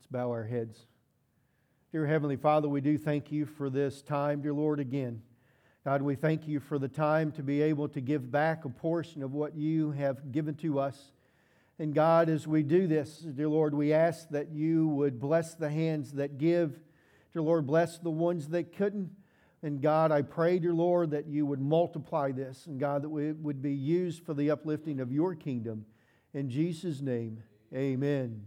Let's bow our heads. Dear Heavenly Father, we do thank you for this time, dear Lord, again. God, we thank you for the time to be able to give back a portion of what you have given to us. And God, as we do this, dear Lord, we ask that you would bless the hands that give. Dear Lord, bless the ones that couldn't. And God, I pray, dear Lord, that you would multiply this. And God, that it would be used for the uplifting of your kingdom. In Jesus' name, amen.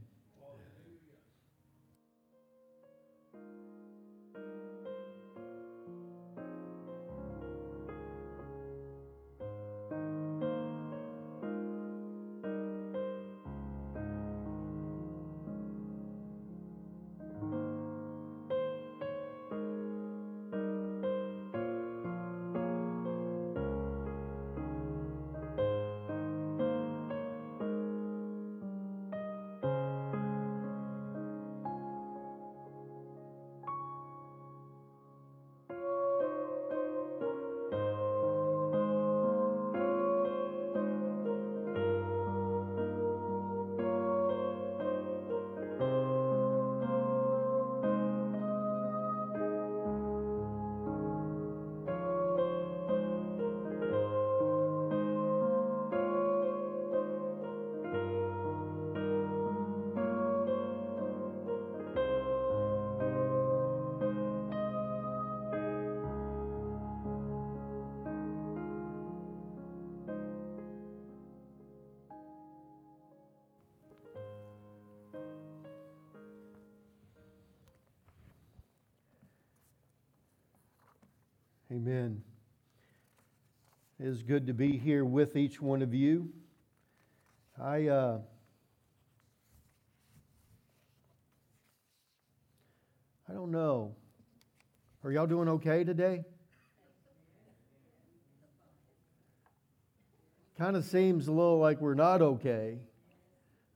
Amen. It is good to be here with each one of you. I uh, I don't know. Are y'all doing okay today? Kind of seems a little like we're not okay.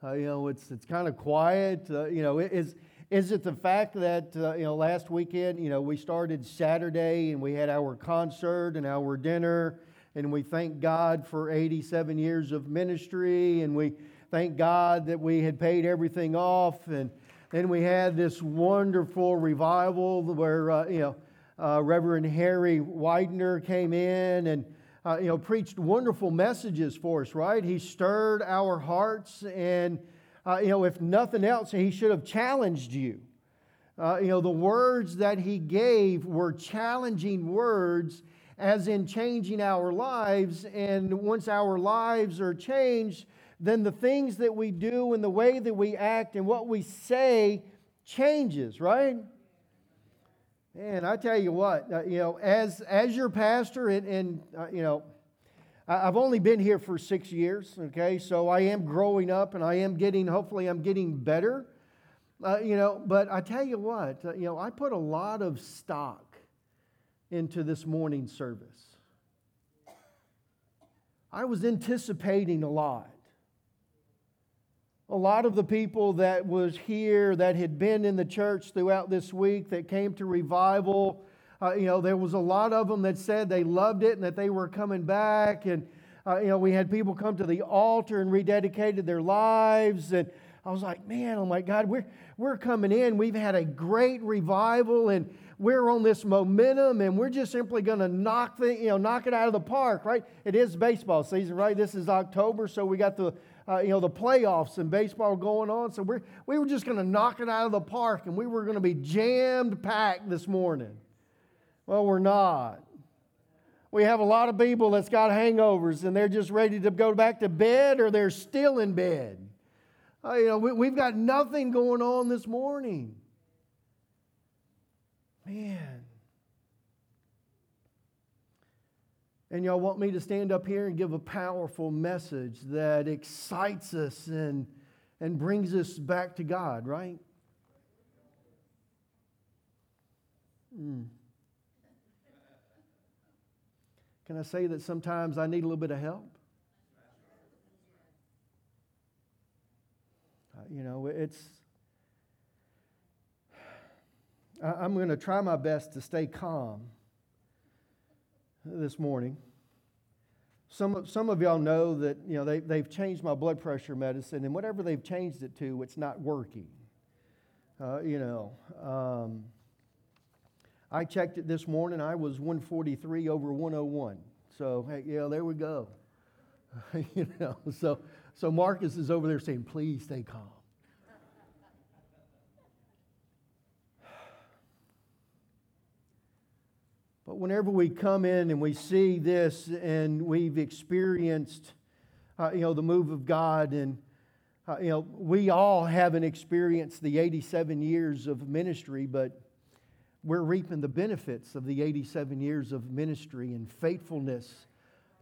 Uh, you know, it's it's kind of quiet. Uh, you know, it is is it the fact that, uh, you know, last weekend, you know, we started Saturday and we had our concert and our dinner, and we thank God for 87 years of ministry, and we thank God that we had paid everything off, and then we had this wonderful revival where, uh, you know, uh, Reverend Harry Widener came in and, uh, you know, preached wonderful messages for us, right? He stirred our hearts and uh, you know, if nothing else, he should have challenged you. Uh, you know, the words that he gave were challenging words, as in changing our lives. And once our lives are changed, then the things that we do and the way that we act and what we say changes, right? And I tell you what, uh, you know, as as your pastor, and, and uh, you know, I've only been here for six years, okay? So I am growing up and I am getting, hopefully, I'm getting better. Uh, you know, but I tell you what, uh, you know, I put a lot of stock into this morning service. I was anticipating a lot. A lot of the people that was here that had been in the church throughout this week that came to revival uh, you know, there was a lot of them that said they loved it and that they were coming back. And, uh, you know, we had people come to the altar and rededicated their lives. And I was like, man, oh my God, we're, we're coming in. We've had a great revival and we're on this momentum and we're just simply going to knock the, you know, knock it out of the park, right? It is baseball season, right? This is October, so we got the, uh, you know, the playoffs and baseball going on. So we're, we were just going to knock it out of the park and we were going to be jammed packed this morning. Well, we're not. We have a lot of people that's got hangovers and they're just ready to go back to bed or they're still in bed. Uh, you know, we, we've got nothing going on this morning. Man. And y'all want me to stand up here and give a powerful message that excites us and, and brings us back to God, right? Mm. Can I say that sometimes I need a little bit of help? Uh, you know, it's. I'm going to try my best to stay calm this morning. Some, some of y'all know that you know, they, they've changed my blood pressure medicine, and whatever they've changed it to, it's not working. Uh, you know, um, I checked it this morning. I was 143 over 101. So, hey, yeah, there we go. you know, so, so Marcus is over there saying, please stay calm. But whenever we come in and we see this and we've experienced, uh, you know, the move of God and uh, you know, we all haven't experienced the 87 years of ministry, but we're reaping the benefits of the 87 years of ministry and faithfulness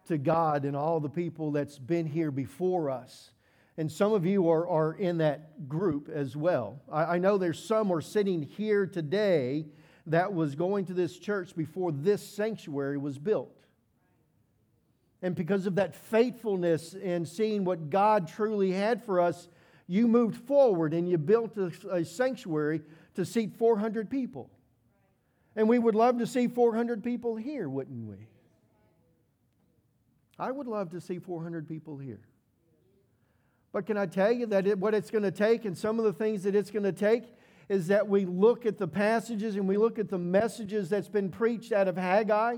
to God and all the people that's been here before us. And some of you are, are in that group as well. I, I know there's some are sitting here today that was going to this church before this sanctuary was built. And because of that faithfulness and seeing what God truly had for us, you moved forward and you built a, a sanctuary to seat 400 people. And we would love to see 400 people here, wouldn't we? I would love to see 400 people here. But can I tell you that it, what it's going to take and some of the things that it's going to take is that we look at the passages and we look at the messages that's been preached out of Haggai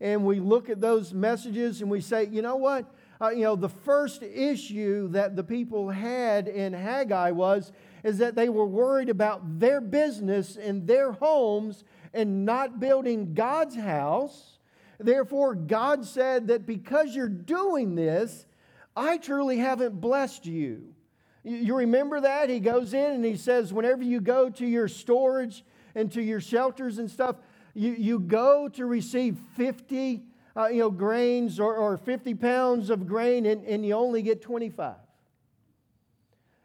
and we look at those messages and we say, you know what? Uh, you know, the first issue that the people had in Haggai was is that they were worried about their business and their homes and not building God's house. Therefore, God said that because you're doing this, I truly haven't blessed you. You remember that? He goes in and he says, whenever you go to your storage and to your shelters and stuff, you, you go to receive 50 uh, you know, grains or, or 50 pounds of grain and, and you only get 25.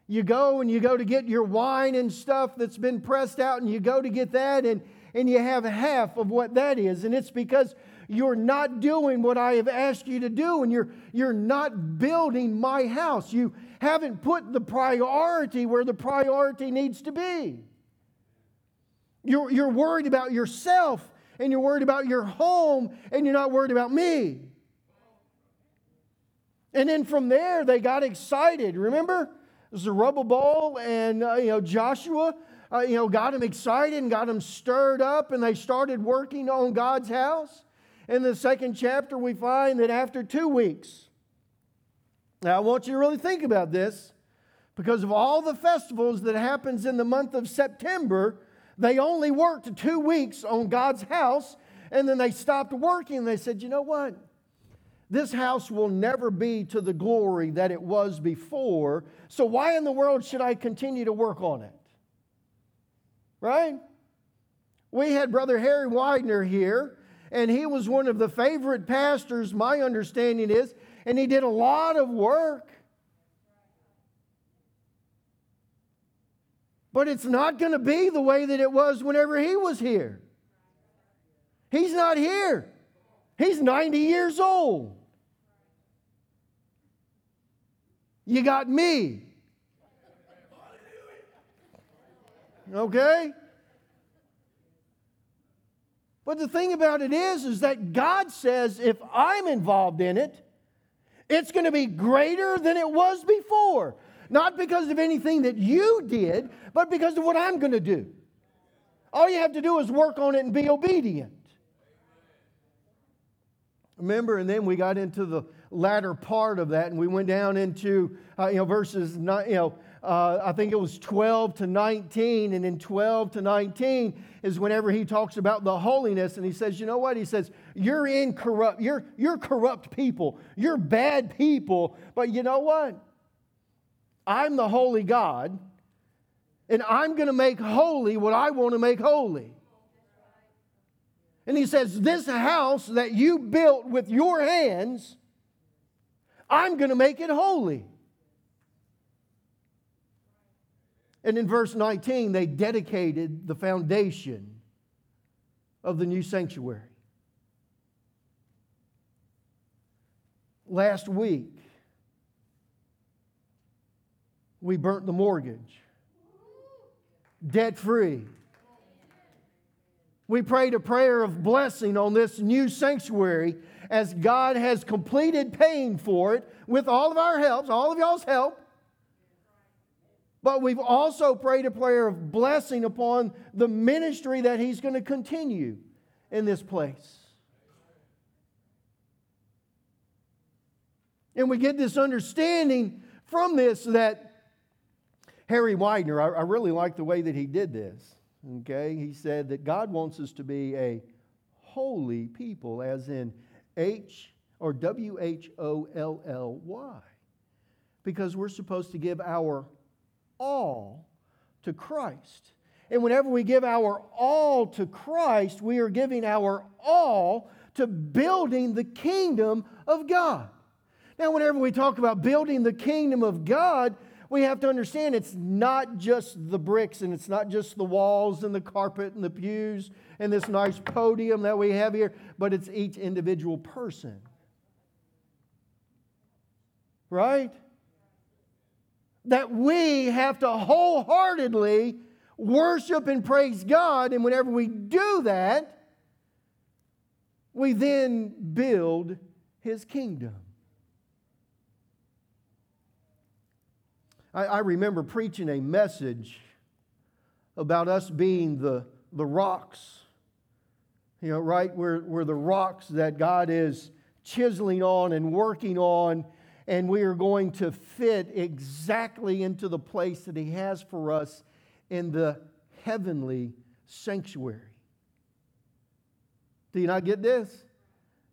You go and you go to get your wine and stuff that's been pressed out, and you go to get that, and, and you have half of what that is. And it's because you're not doing what I have asked you to do, and you're, you're not building my house. You haven't put the priority where the priority needs to be. You're, you're worried about yourself and you're worried about your home and you're not worried about me. And then from there, they got excited. Remember? Zerubbabel and uh, you know Joshua, uh, you know, got them excited and got them stirred up, and they started working on God's house. In the second chapter, we find that after two weeks, now I want you to really think about this, because of all the festivals that happens in the month of September, they only worked two weeks on God's house and then they stopped working. They said, you know what? This house will never be to the glory that it was before. So why in the world should I continue to work on it? Right? We had Brother Harry Widener here, and he was one of the favorite pastors, my understanding is, and he did a lot of work. But it's not going to be the way that it was whenever he was here. He's not here. He's 90 years old. You got me. Okay? But the thing about it is is that God says if I'm involved in it, it's going to be greater than it was before. Not because of anything that you did, but because of what I'm going to do. All you have to do is work on it and be obedient. Remember, and then we got into the latter part of that, and we went down into uh, you know verses nine, you know uh, I think it was 12 to 19, and in 12 to 19 is whenever he talks about the holiness, and he says, you know what? He says, you're incorrupt, you're you're corrupt people, you're bad people, but you know what? I'm the holy God, and I'm going to make holy what I want to make holy. And he says, This house that you built with your hands, I'm going to make it holy. And in verse 19, they dedicated the foundation of the new sanctuary. Last week, we burnt the mortgage, debt free. We prayed a prayer of blessing on this new sanctuary as God has completed paying for it with all of our helps, all of y'all's help. But we've also prayed a prayer of blessing upon the ministry that He's going to continue in this place. And we get this understanding from this that Harry Widener, I, I really like the way that he did this. Okay, he said that God wants us to be a holy people, as in H or W H O L L Y, because we're supposed to give our all to Christ. And whenever we give our all to Christ, we are giving our all to building the kingdom of God. Now, whenever we talk about building the kingdom of God, we have to understand it's not just the bricks and it's not just the walls and the carpet and the pews and this nice podium that we have here, but it's each individual person. Right? That we have to wholeheartedly worship and praise God, and whenever we do that, we then build His kingdom. I, I remember preaching a message about us being the, the rocks. You know, right? We're, we're the rocks that God is chiseling on and working on, and we are going to fit exactly into the place that He has for us in the heavenly sanctuary. Do you not get this?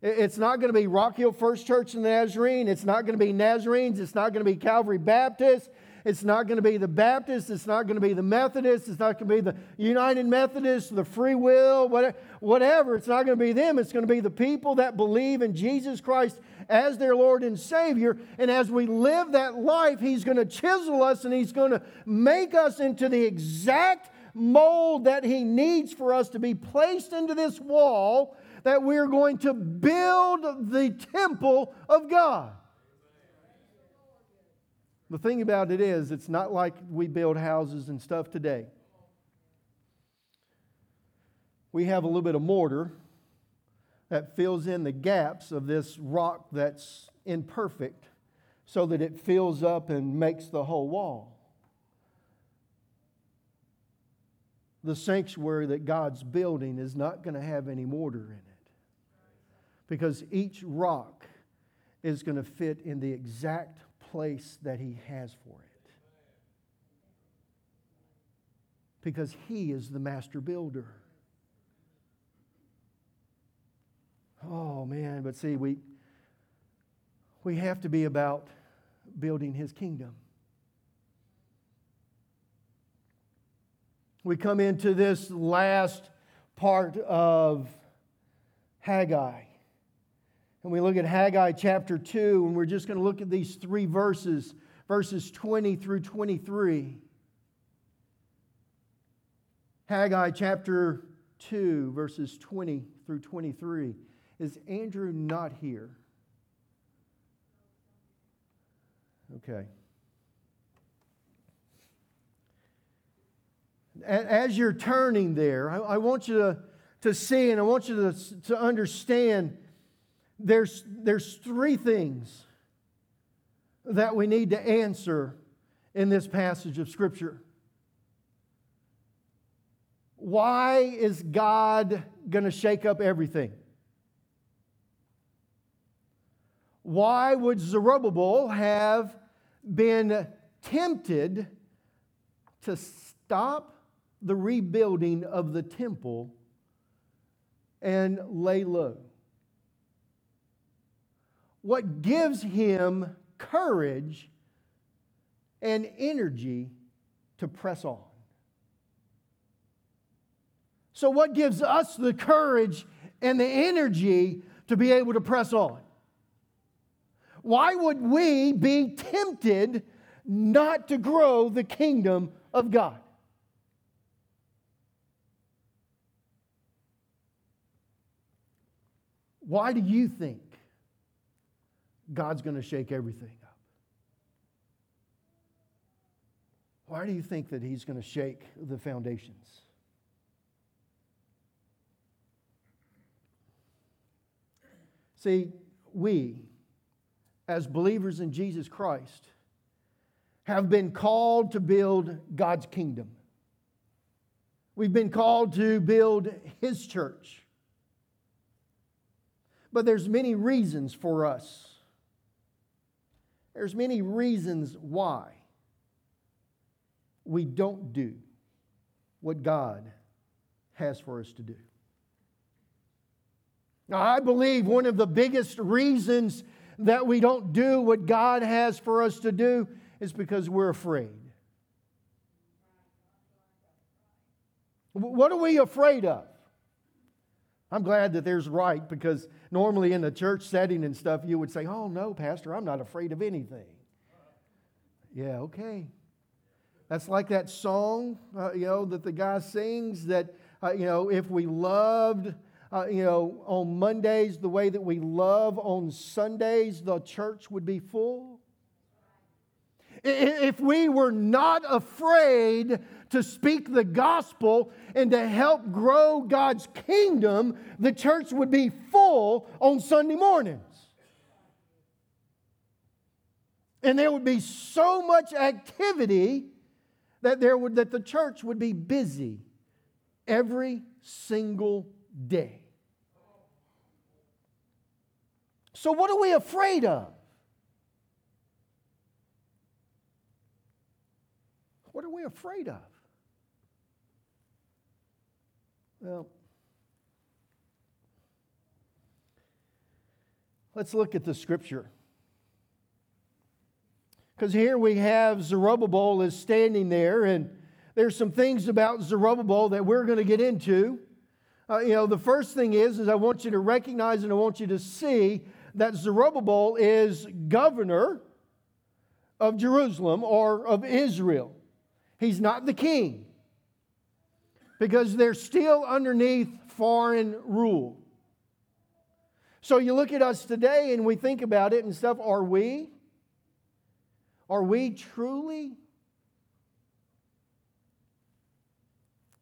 It's not going to be Rock Hill First Church in the Nazarene. It's not going to be Nazarenes. It's not going to be Calvary Baptist. It's not going to be the Baptists. It's not going to be the Methodists. It's not going to be the United Methodists, the Free Will, whatever. It's not going to be them. It's going to be the people that believe in Jesus Christ as their Lord and Savior. And as we live that life, He's going to chisel us and He's going to make us into the exact mold that He needs for us to be placed into this wall that we're going to build the temple of God. The thing about it is, it's not like we build houses and stuff today. We have a little bit of mortar that fills in the gaps of this rock that's imperfect so that it fills up and makes the whole wall. The sanctuary that God's building is not going to have any mortar in it because each rock is going to fit in the exact place that He has for it. Because He is the master builder. Oh, man, but see, we, we have to be about building His kingdom. We come into this last part of Haggai. And we look at Haggai chapter 2, and we're just going to look at these three verses, verses 20 through 23. Haggai chapter 2, verses 20 through 23. Is Andrew not here? Okay. As you're turning there, I want you to, to see and I want you to, to understand there's, there's three things that we need to answer in this passage of Scripture. Why is God going to shake up everything? Why would Zerubbabel have been tempted to stop the rebuilding of the temple and lay low? What gives him courage and energy to press on. So, what gives us the courage and the energy to be able to press on? Why would we be tempted not to grow the kingdom of God? Why do you think God's going to shake everything up. Why do you think that He's going to shake the foundations? See, we, as believers in Jesus Christ, have been called to build God's kingdom. We've been called to build His church. But there's many reasons for us. There's many reasons why we don't do what God has for us to do. Now, I believe one of the biggest reasons that we don't do what God has for us to do is because we're afraid. What are we afraid of? I'm glad that there's right because normally in a church setting and stuff, you would say, Oh, no, Pastor, I'm not afraid of anything. Yeah, okay. That's like that song, uh, you know, that the guy sings that, uh, you know, if we loved, uh, you know, on Mondays the way that we love on Sundays, the church would be full. If we were not afraid to speak the gospel and to help grow God's kingdom, the church would be full on Sunday mornings. And there would be so much activity that, there would, that the church would be busy every single day. So, what are we afraid of? What are we afraid of? Well, let's look at the scripture. Because here we have Zerubbabel is standing there, and there's some things about Zerubbabel that we're going to get into. Uh, you know, the first thing is, is I want you to recognize and I want you to see that Zerubbabel is governor of Jerusalem or of Israel. He's not the king because they're still underneath foreign rule. So you look at us today and we think about it and stuff. Are we? Are we truly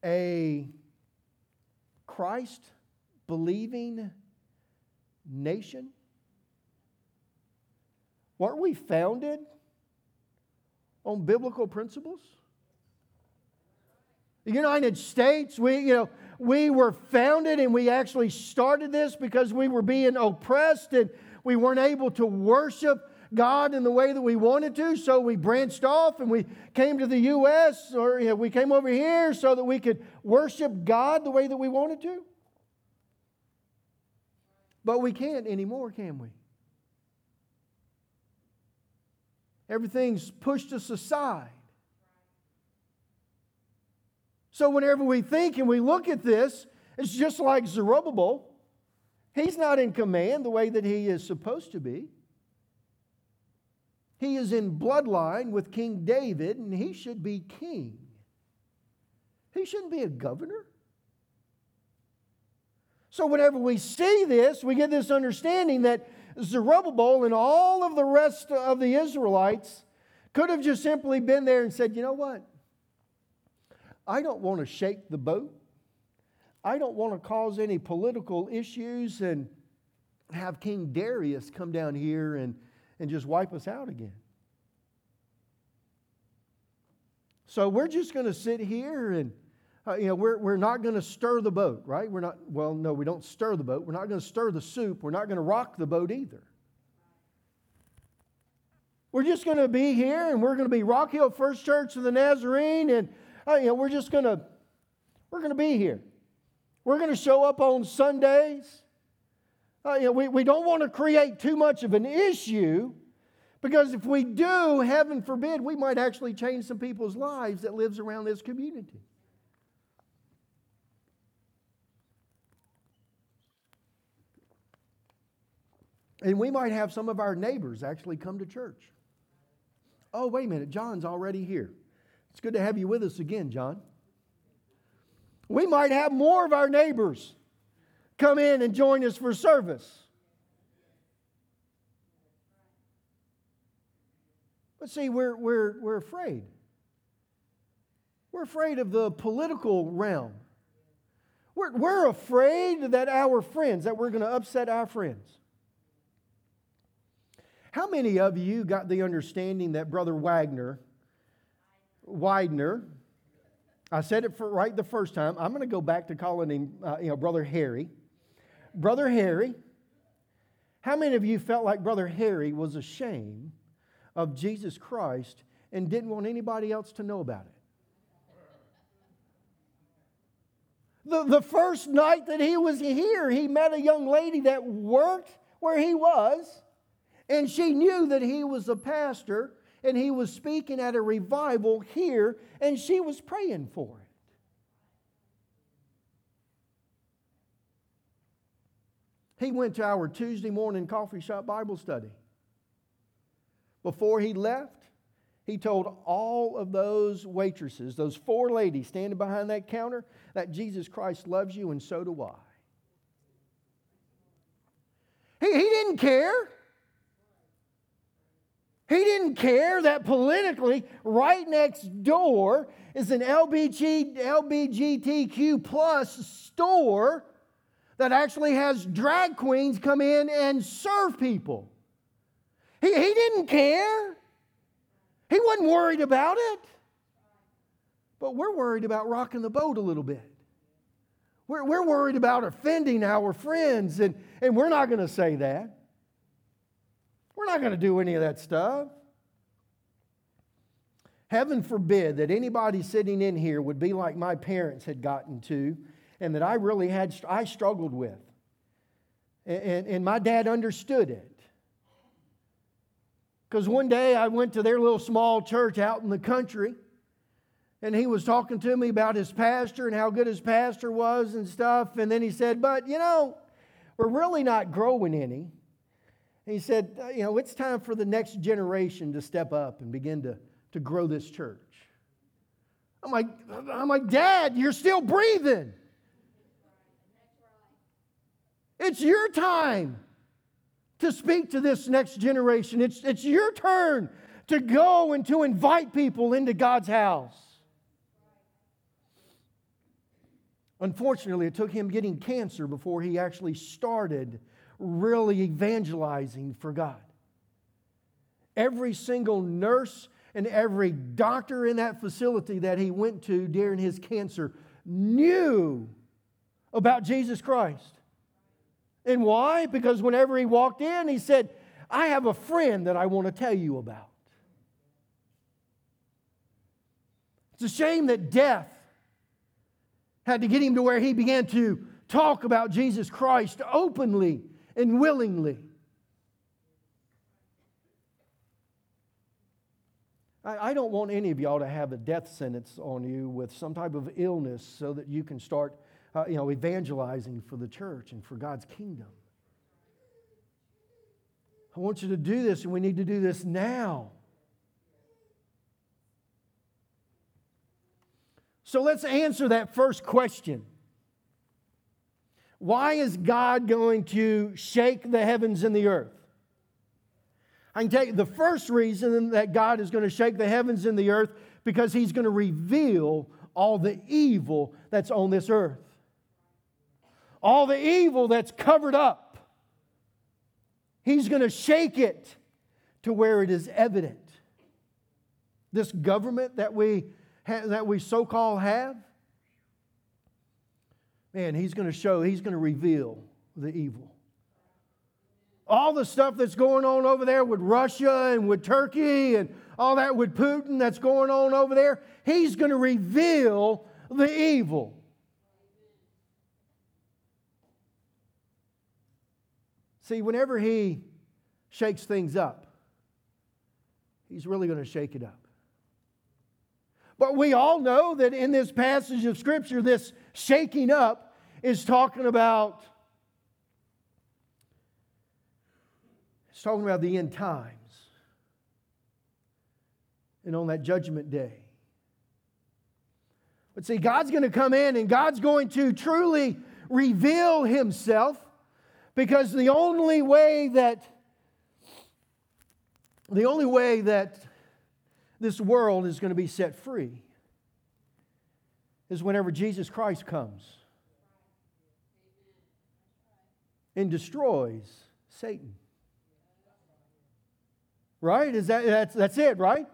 a Christ believing nation? Weren't we founded on biblical principles? The United States, we, you know, we were founded and we actually started this because we were being oppressed and we weren't able to worship God in the way that we wanted to. So we branched off and we came to the U.S. or you know, we came over here so that we could worship God the way that we wanted to. But we can't anymore, can we? Everything's pushed us aside. So, whenever we think and we look at this, it's just like Zerubbabel. He's not in command the way that he is supposed to be. He is in bloodline with King David, and he should be king. He shouldn't be a governor. So, whenever we see this, we get this understanding that Zerubbabel and all of the rest of the Israelites could have just simply been there and said, you know what? I don't want to shake the boat. I don't want to cause any political issues and have King Darius come down here and, and just wipe us out again. So we're just going to sit here and, uh, you know, we're, we're not going to stir the boat, right? We're not, well, no, we don't stir the boat. We're not going to stir the soup. We're not going to rock the boat either. We're just going to be here and we're going to be Rock Hill First Church of the Nazarene and oh, you know, we're just going to, we're going to be here. We're going to show up on Sundays. Uh, you know, we, we don't want to create too much of an issue because if we do, heaven forbid, we might actually change some people's lives that lives around this community. And we might have some of our neighbors actually come to church. Oh, wait a minute, John's already here. It's good to have you with us again, John. We might have more of our neighbors come in and join us for service. But see, we're, we're, we're afraid. We're afraid of the political realm. We're, we're afraid that our friends, that we're going to upset our friends. How many of you got the understanding that Brother Wagner Widener. I said it for right the first time. I'm going to go back to calling him, uh, you know, Brother Harry. Brother Harry. How many of you felt like Brother Harry was ashamed of Jesus Christ and didn't want anybody else to know about it? The, the first night that he was here, he met a young lady that worked where he was, and she knew that he was a pastor and he was speaking at a revival here, and she was praying for it. He went to our Tuesday morning coffee shop Bible study. Before he left, he told all of those waitresses, those four ladies standing behind that counter, that Jesus Christ loves you and so do I. He, he didn't care. He didn't care that politically, right next door is an LBG, LBGTQ plus store that actually has drag queens come in and serve people. He, he didn't care. He wasn't worried about it. But we're worried about rocking the boat a little bit. We're, we're worried about offending our friends, and, and we're not going to say that. We're not going to do any of that stuff. Heaven forbid that anybody sitting in here would be like my parents had gotten to and that I really had, I struggled with. And, and, and my dad understood it. Because one day I went to their little small church out in the country, and he was talking to me about his pastor and how good his pastor was and stuff. And then he said, But you know, we're really not growing any. He said, uh, You know, it's time for the next generation to step up and begin to, to grow this church. I'm like, I'm like, Dad, you're still breathing. It's your time to speak to this next generation. It's, it's your turn to go and to invite people into God's house. Unfortunately, it took him getting cancer before he actually started really evangelizing for God. Every single nurse and every doctor in that facility that he went to during his cancer knew about Jesus Christ. And why? Because whenever he walked in, he said, I have a friend that I want to tell you about. It's a shame that death had to get him to where he began to talk about Jesus Christ openly and willingly. I, don't want any of y'all to have a death sentence on you with some type of illness so that you can start uh, you know, evangelizing for the church and for God's kingdom. I want you to do this, and we need to do this now. So let's answer that first question. Why is God going to shake the heavens and the earth? I can tell you the first reason that God is going to shake the heavens and the earth because he's going to reveal all the evil that's on this earth all the evil that's covered up. He's going to shake it to where it is evident. This government that we, ha- that we so called have, man, he's going to show, he's going to reveal the evil. All the stuff that's going on over there with Russia and with Turkey and all that with Putin that's going on over there, he's going to reveal the evil. See, whenever he shakes things up, he's really going to shake it up. But we all know that in this passage of Scripture, this shaking up is talking about it's talking about the end times. And on that judgment day. But see, God's going to come in and God's going to truly reveal himself because the only way that the only way that this world is going to be set free is whenever Jesus Christ comes and destroys Satan. Right? Is that that's, that's it, right?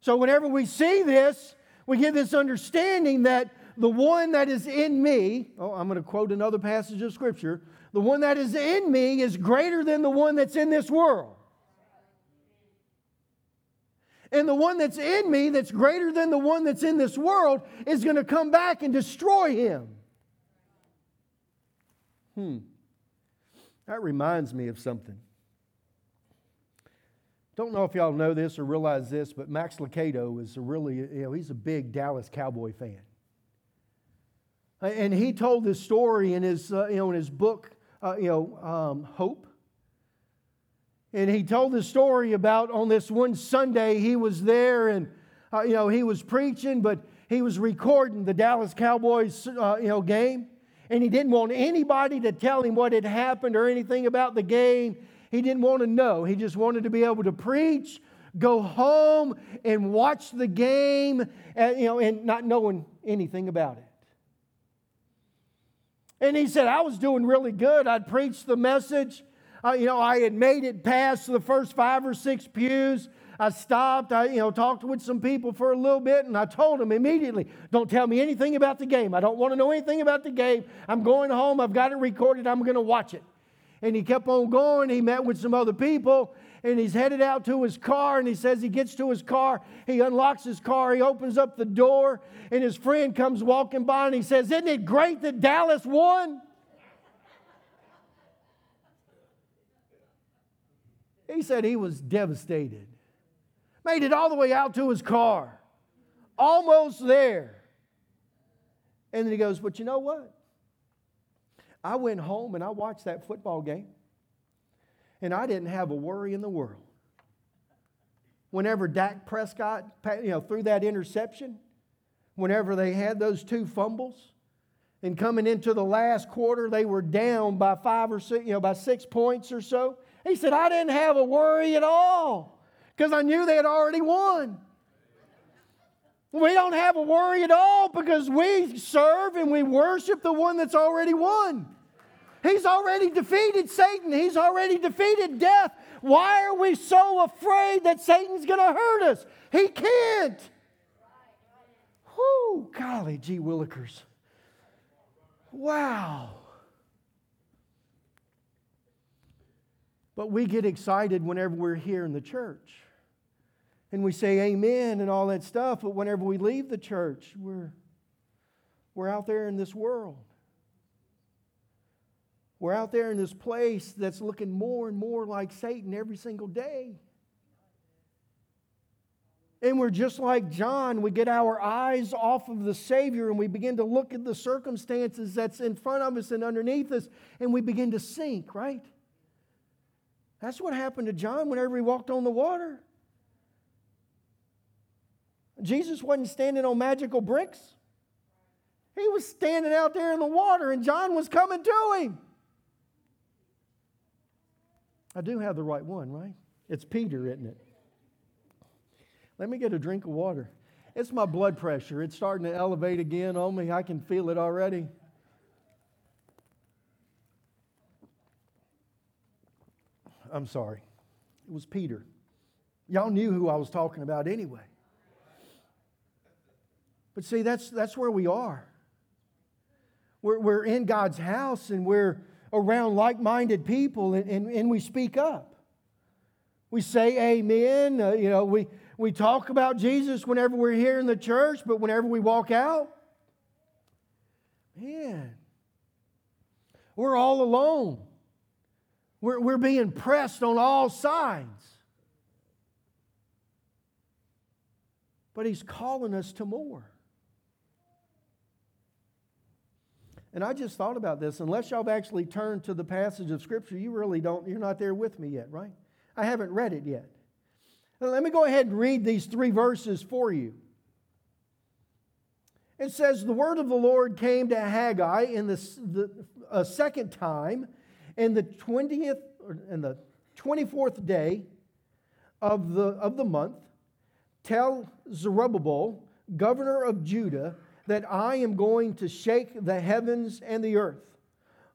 So, whenever we see this, we get this understanding that the one that is in me, oh, I'm going to quote another passage of Scripture, the one that is in me is greater than the one that's in this world. And the one that's in me, that's greater than the one that's in this world, is going to come back and destroy him. Hmm. That reminds me of something. Don't know if y'all know this or realize this, but Max Lucado is a really, you know, he's a big Dallas Cowboy fan. And he told this story in his, uh, you know, in his book, uh, you know, um, Hope. And he told the story about on this one Sunday he was there and, uh, you know, he was preaching, but he was recording the Dallas Cowboys, uh, you know, game. And he didn't want anybody to tell him what had happened or anything about the game. He didn't want to know. He just wanted to be able to preach, go home, and watch the game, and, you know, and not knowing anything about it. And he said, I was doing really good. I'd preached the message. Uh, you know, I had made it past the first five or six pews. I stopped, I, you know, talked with some people for a little bit, and I told them immediately, don't tell me anything about the game. I don't want to know anything about the game. I'm going home. I've got it recorded. I'm going to watch it. And he kept on going. He met with some other people, and he's headed out to his car. And he says he gets to his car. He unlocks his car. He opens up the door, and his friend comes walking by, and he says, Isn't it great that Dallas won? He said he was devastated. Made it all the way out to his car, almost there. And then he goes, But you know what? I went home and I watched that football game, and I didn't have a worry in the world. Whenever Dak Prescott you know, threw that interception, whenever they had those two fumbles, and coming into the last quarter, they were down by five or six, you know, by six points or so. He said, I didn't have a worry at all because I knew they had already won. We don't have a worry at all because we serve and we worship the one that's already won. He's already defeated Satan, he's already defeated death. Why are we so afraid that Satan's going to hurt us? He can't. Whoo, golly gee willikers. Wow. But we get excited whenever we're here in the church. And we say amen and all that stuff, but whenever we leave the church, we're, we're out there in this world. We're out there in this place that's looking more and more like Satan every single day. And we're just like John. We get our eyes off of the Savior and we begin to look at the circumstances that's in front of us and underneath us, and we begin to sink, right? That's what happened to John whenever he walked on the water. Jesus wasn't standing on magical bricks. He was standing out there in the water, and John was coming to him. I do have the right one, right? It's Peter, isn't it? Let me get a drink of water. It's my blood pressure. It's starting to elevate again on me. I can feel it already. I'm sorry. It was Peter. Y'all knew who I was talking about anyway. But see, that's, that's where we are. We're, we're in God's house and we're around like minded people and, and, and, we speak up. We say amen. Uh, you know, we, we talk about Jesus whenever we're here in the church, but whenever we walk out, man, we're all alone. We're, we're being pressed on all sides. But He's calling us to more. And I just thought about this. Unless y'all have actually turned to the passage of Scripture, you really don't, you're not there with me yet, right? I haven't read it yet. Now, let me go ahead and read these three verses for you. It says, The word of the Lord came to Haggai in the, the a second time in the 20th in the 24th day of the, of the month, tell Zerubbabel, governor of Judah, that I am going to shake the heavens and the earth.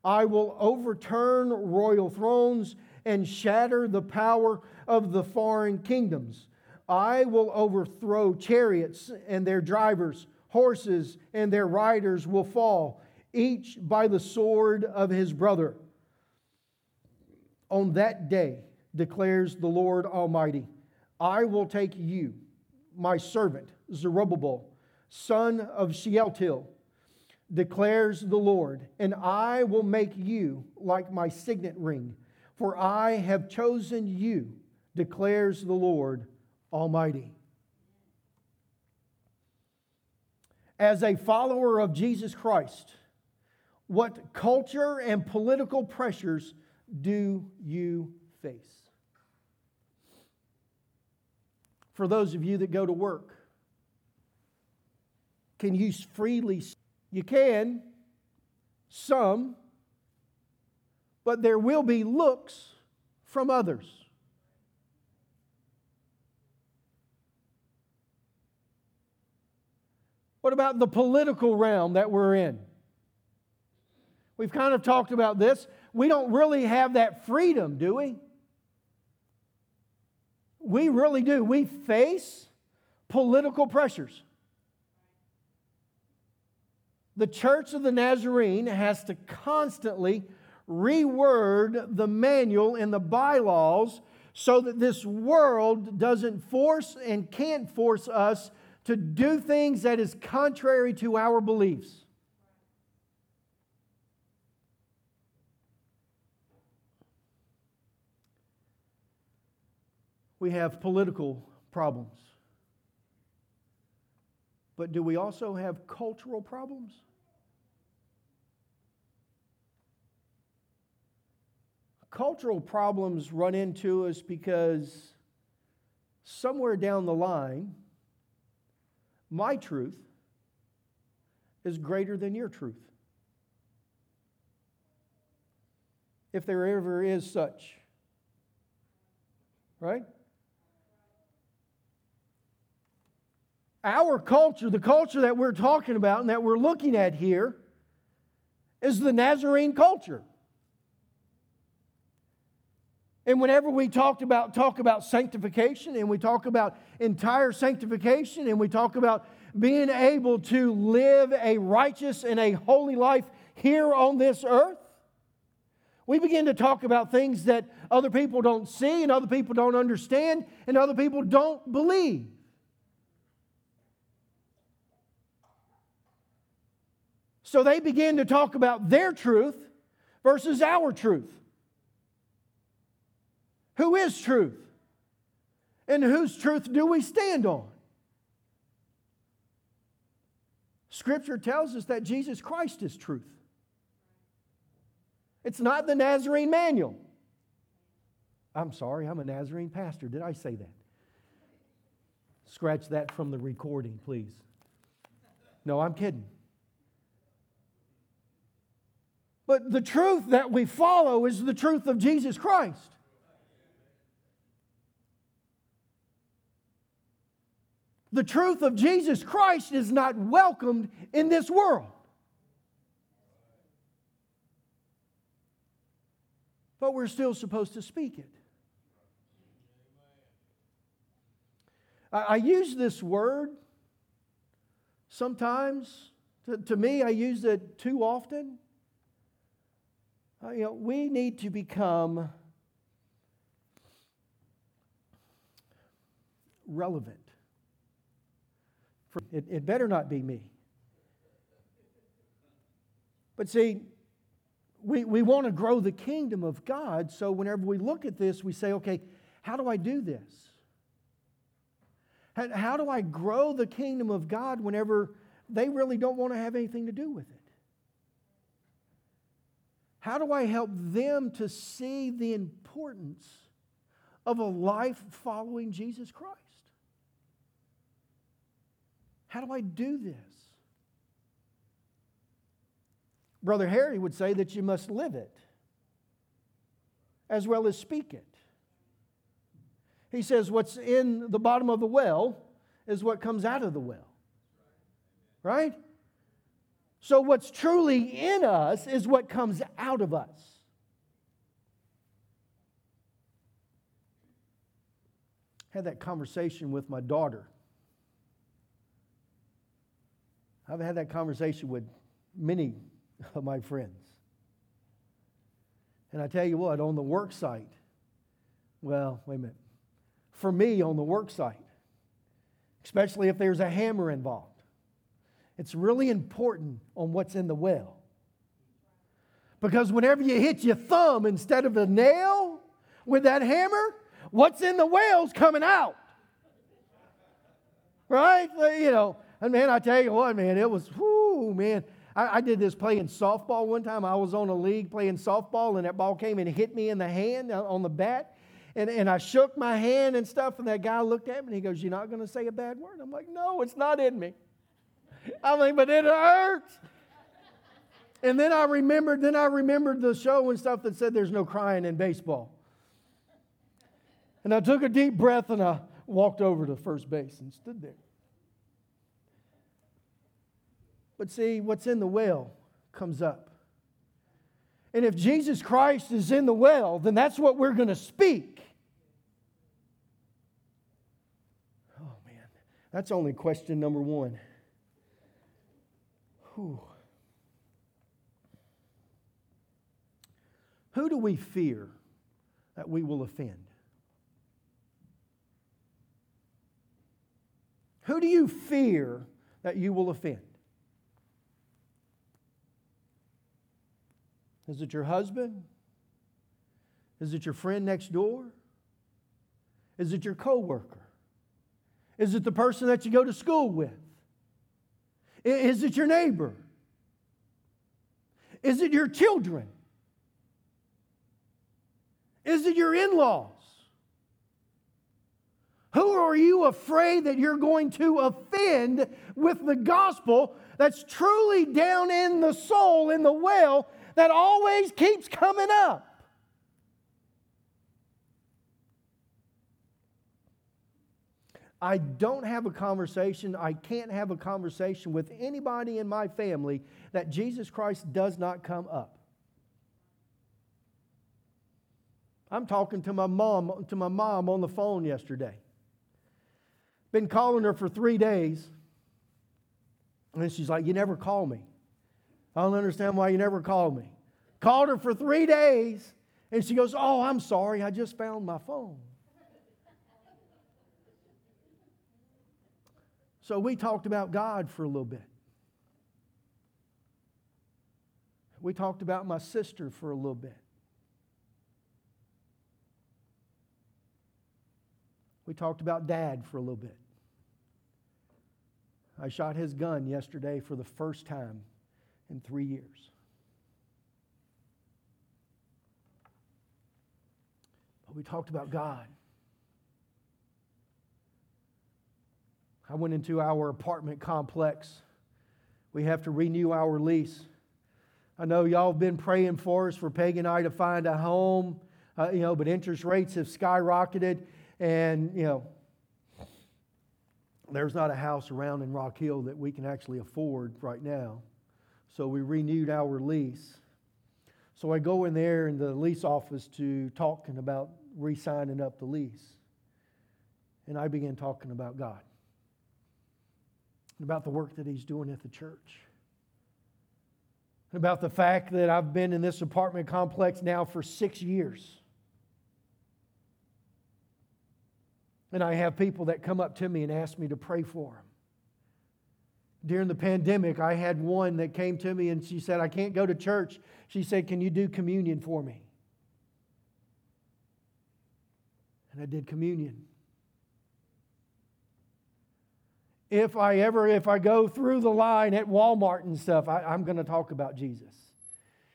I will overturn royal thrones and shatter the power of the foreign kingdoms. I will overthrow chariots and their drivers, horses and their riders will fall, each by the sword of his brother. On that day, declares the Lord Almighty, I will take you, my servant Zerubbabel, son of Shealtiel, declares the Lord, and I will make you like my signet ring, for I have chosen you, declares the Lord Almighty. As a follower of Jesus Christ, what culture and political pressures do you face? For those of you that go to work, can you freely? You can, some, but there will be looks from others. What about the political realm that we're in? We've kind of talked about this. We don't really have that freedom, do we? We really do. We face political pressures. The Church of the Nazarene has to constantly reword the manual and the bylaws so that this world doesn't force and can't force us to do things that is contrary to our beliefs. We have political problems. But do we also have cultural problems? Cultural problems run into us because somewhere down the line, my truth is greater than your truth. If there ever is such. Right? Our culture, the culture that we're talking about and that we're looking at here, is the Nazarene culture. And whenever we talked about talk about sanctification and we talk about entire sanctification and we talk about being able to live a righteous and a holy life here on this earth, we begin to talk about things that other people don't see and other people don't understand and other people don't believe. So they begin to talk about their truth versus our truth. Who is truth? And whose truth do we stand on? Scripture tells us that Jesus Christ is truth. It's not the Nazarene manual. I'm sorry, I'm a Nazarene pastor. Did I say that? Scratch that from the recording, please. No, I'm kidding. But the truth that we follow is the truth of Jesus Christ. The truth of Jesus Christ is not welcomed in this world. But we're still supposed to speak it. I, use this word sometimes. To, to me, I use it too often. Uh, you know, we need to become relevant. It, it better not be me. But see, we, we want to grow the kingdom of God, so whenever we look at this, we say, okay, how do I do this? How, how do I grow the kingdom of God whenever they really don't want to have anything to do with it? How do I help them to see the importance of a life following Jesus Christ? How do I do this? Brother Harry would say that you must live it as well as speak it. He says, What's in the bottom of the well is what comes out of the well. Right? So, what's truly in us is what comes out of us. I had that conversation with my daughter. I've had that conversation with many of my friends. And I tell you what, on the work site, well, wait a minute. For me, on the work site, especially if there's a hammer involved, it's really important on what's in the well. Because whenever you hit your thumb instead of a nail with that hammer, what's in the well's coming out. Right? You know, and man, I tell you what, man, it was, whoo, man. I, I, did this playing softball one time. I was on a league playing softball, and that ball came and hit me in the hand uh, on the bat. And, and I shook my hand and stuff, and that guy looked at me and he goes, You're not going to say a bad word? I'm like, No, it's not in me. I mean, but it hurts. And then I remembered, then I remembered the show and stuff that said there's no crying in baseball. And I took a deep breath and I walked over to first base and stood there. But see, what's in the well comes up. And if Jesus Christ is in the well, then that's what we're going to speak. Oh, man. That's only question number one. Whew. Who do we fear that we will offend? Who do you fear that you will offend? Is it your husband? Is it your friend next door? Is it your coworker? Is it the person that you go to school with? Is it your neighbor? Is it your children? Is it your in laws? Who are you afraid that you're going to offend with the gospel that's truly down in the soul, in the well, that always keeps coming up? I don't have a conversation, I can't have a conversation with anybody in my family that Jesus Christ does not come up. I'm talking to my mom to my mom on the phone yesterday. Been calling her for three days. And she's like, You never call me. I don't understand why you never called me. Called her for three days, and she goes, Oh, I'm sorry, I just found my phone. So we talked about God for a little bit. We talked about my sister for a little bit. We talked about dad for a little bit. I shot his gun yesterday for the first time in three years. But we talked about God. I went into our apartment complex. We have to renew our lease. I know y'all have been praying for us for Peggy and I to find a home, uh, you know, but interest rates have skyrocketed, and you know, there's not a house around in Rock Hill that we can actually afford right now. So we renewed our lease. So I go in there in the lease office to talking about re signing up the lease. And I began talking about God and about the work that He's doing at the church. And about the fact that I've been in this apartment complex now for six years. And I have people that come up to me and ask me to pray for them. During the pandemic, I had one that came to me and she said, I can't go to church. She said, Can you do communion for me? And I did communion. If I ever, if I go through the line at Walmart and stuff, I, I'm going to talk about Jesus.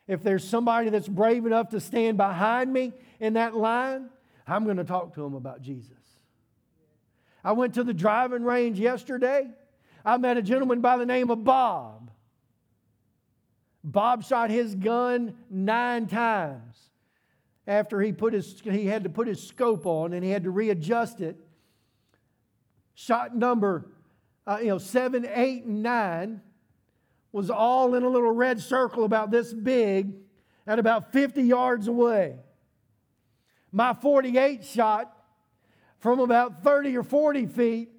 If there's somebody that's brave enough to stand behind me in that line, I'm going to talk to them about Jesus. I went to the driving range yesterday. I met a gentleman by the name of Bob. Bob shot his gun nine times after he put his he had to put his scope on and he had to readjust it. Shot number uh, you know seven, eight, and nine was all in a little red circle about this big at about 50 yards away. My 48 shot from about 30 or 40 feet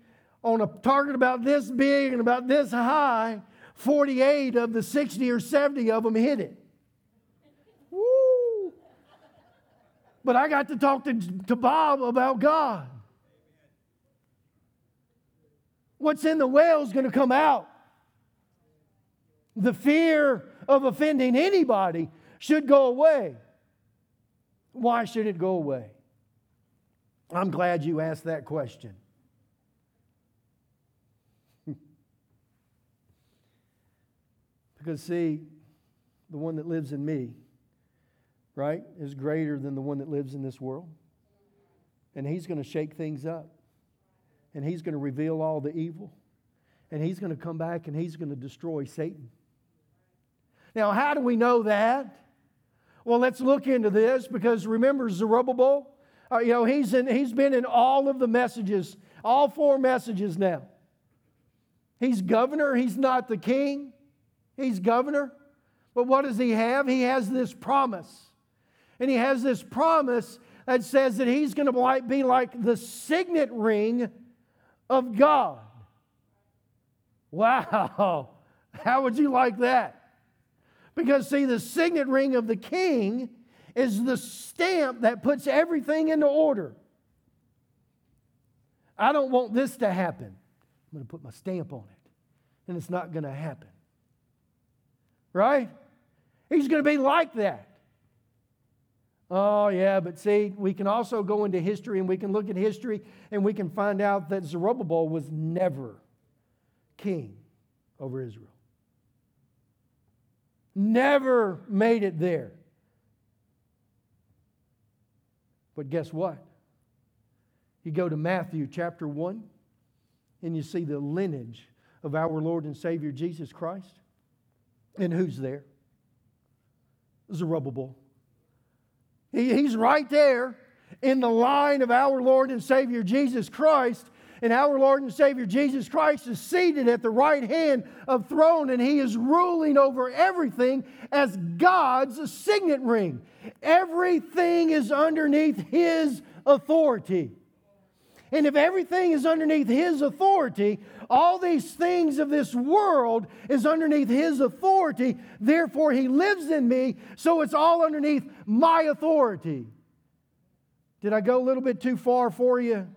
on a target about this big and about this high, 48 of the 60 or 70 of them hit it. Woo! But I got to talk to, to Bob about God. What's in the well is going to come out. The fear of offending anybody should go away. Why should it go away? I'm glad you asked that question. because, see, the one that lives in me, right, is greater than the one that lives in this world. And he's going to shake things up. And he's going to reveal all the evil. And he's going to come back and he's going to destroy Satan. Now, how do we know that? Well, let's look into this because remember Zerubbabel? Uh, you know, he's, in, he's been in all of the messages, all four messages now. He's governor, he's not the king, he's governor. But what does he have? He has this promise. And he has this promise that says that he's going to be like the signet ring of God. Wow. How would you like that? Because, see, the signet ring of the king is the stamp that puts everything into order. I don't want this to happen. I'm going to put my stamp on it, and it's not going to happen. Right? He's going to be like that. Oh, yeah, but see, we can also go into history and we can look at history and we can find out that Zerubbabel was never king over Israel. Never made it there. But guess what? You go to Matthew chapter 1 and you see the lineage of our Lord and Savior Jesus Christ. And who's there? Zerubbabel. He, he's right there in the line of our Lord and Savior Jesus Christ. And our Lord and Savior Jesus Christ is seated at the right hand of throne, and He is ruling over everything as God's signet ring. Everything is underneath His authority. And if everything is underneath His authority, all these things of this world is underneath His authority. Therefore, He lives in me, so it's all underneath my authority. Did I go a little bit too far for you?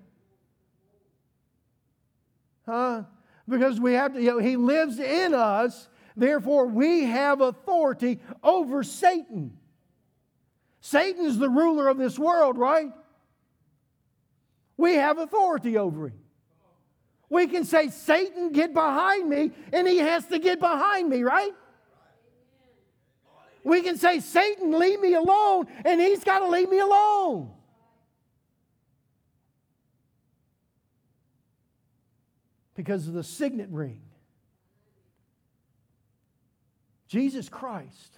Huh? Because we have to, you know, He lives in us, therefore, we have authority over Satan. Satan's the ruler of this world, right? We have authority over him. We can say, Satan, get behind me, and he has to get behind me, right? We can say, Satan, leave me alone, and he's got to leave me alone. Because of the signet ring. Jesus Christ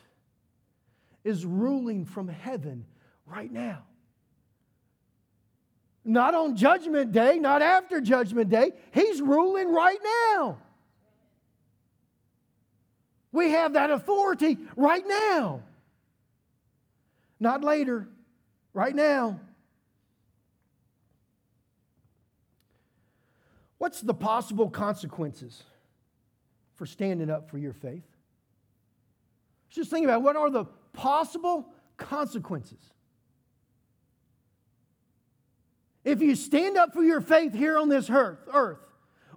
is ruling from heaven right now. Not on Judgment Day, not after Judgment Day. He's ruling right now. We have that authority right now. Not later, right now. What's the possible consequences for standing up for your faith? Just think about what are the possible consequences. If you stand up for your faith here on this earth, earth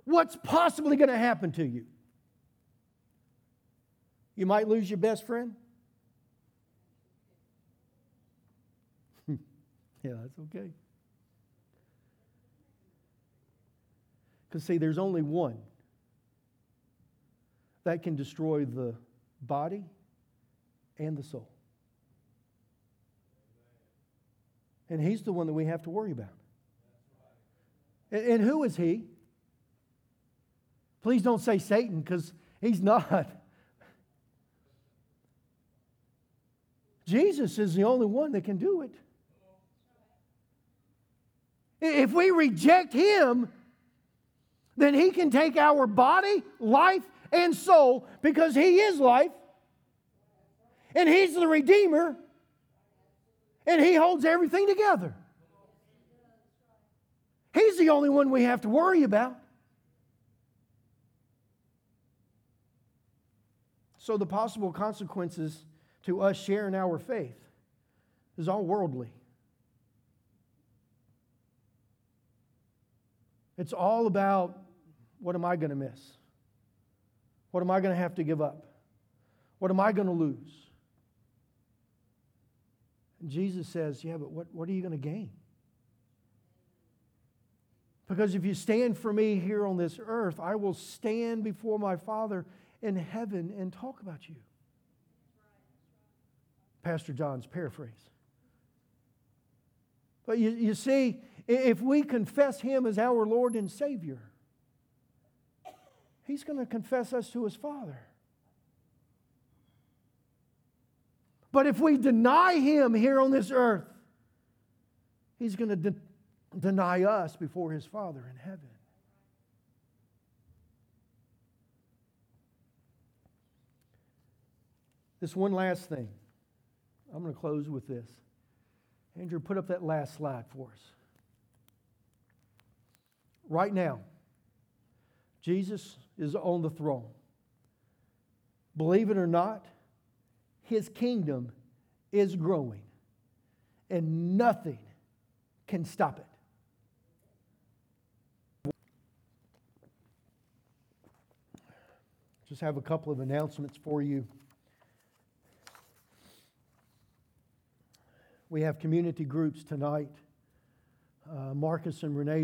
what's possibly going to happen to you? You might lose your best friend. yeah, that's okay. Because, see, there's only one that can destroy the body and the soul. And he's the one that we have to worry about. And, who is he? Please don't say Satan because he's not. Jesus is the only one that can do it. If we reject him, then he can take our body, life, and soul because he is life and He's the Redeemer, and He holds everything together. He's the only one we have to worry about. So, the possible consequences to us sharing our faith is all worldly. It's all about what am I going to miss? What am I going to have to give up? What am I going to lose? And Jesus says, Yeah, but what, what are you going to gain? Because if you stand for me here on this earth, I will stand before my Father in heaven and talk about you. Pastor John's paraphrase. But you, you see, if we confess Him as our Lord and Savior, He's going to confess us to His Father. But if we deny Him here on this earth, He's going to de- deny us before His Father in heaven. This one last thing. I'm going to close with this. Andrew, put up that last slide for us. Right now, Jesus is on the throne. Believe it or not, his kingdom is growing, and nothing can stop it. Just have a couple of announcements for you. We have community groups tonight. Uh, Marcus and Renee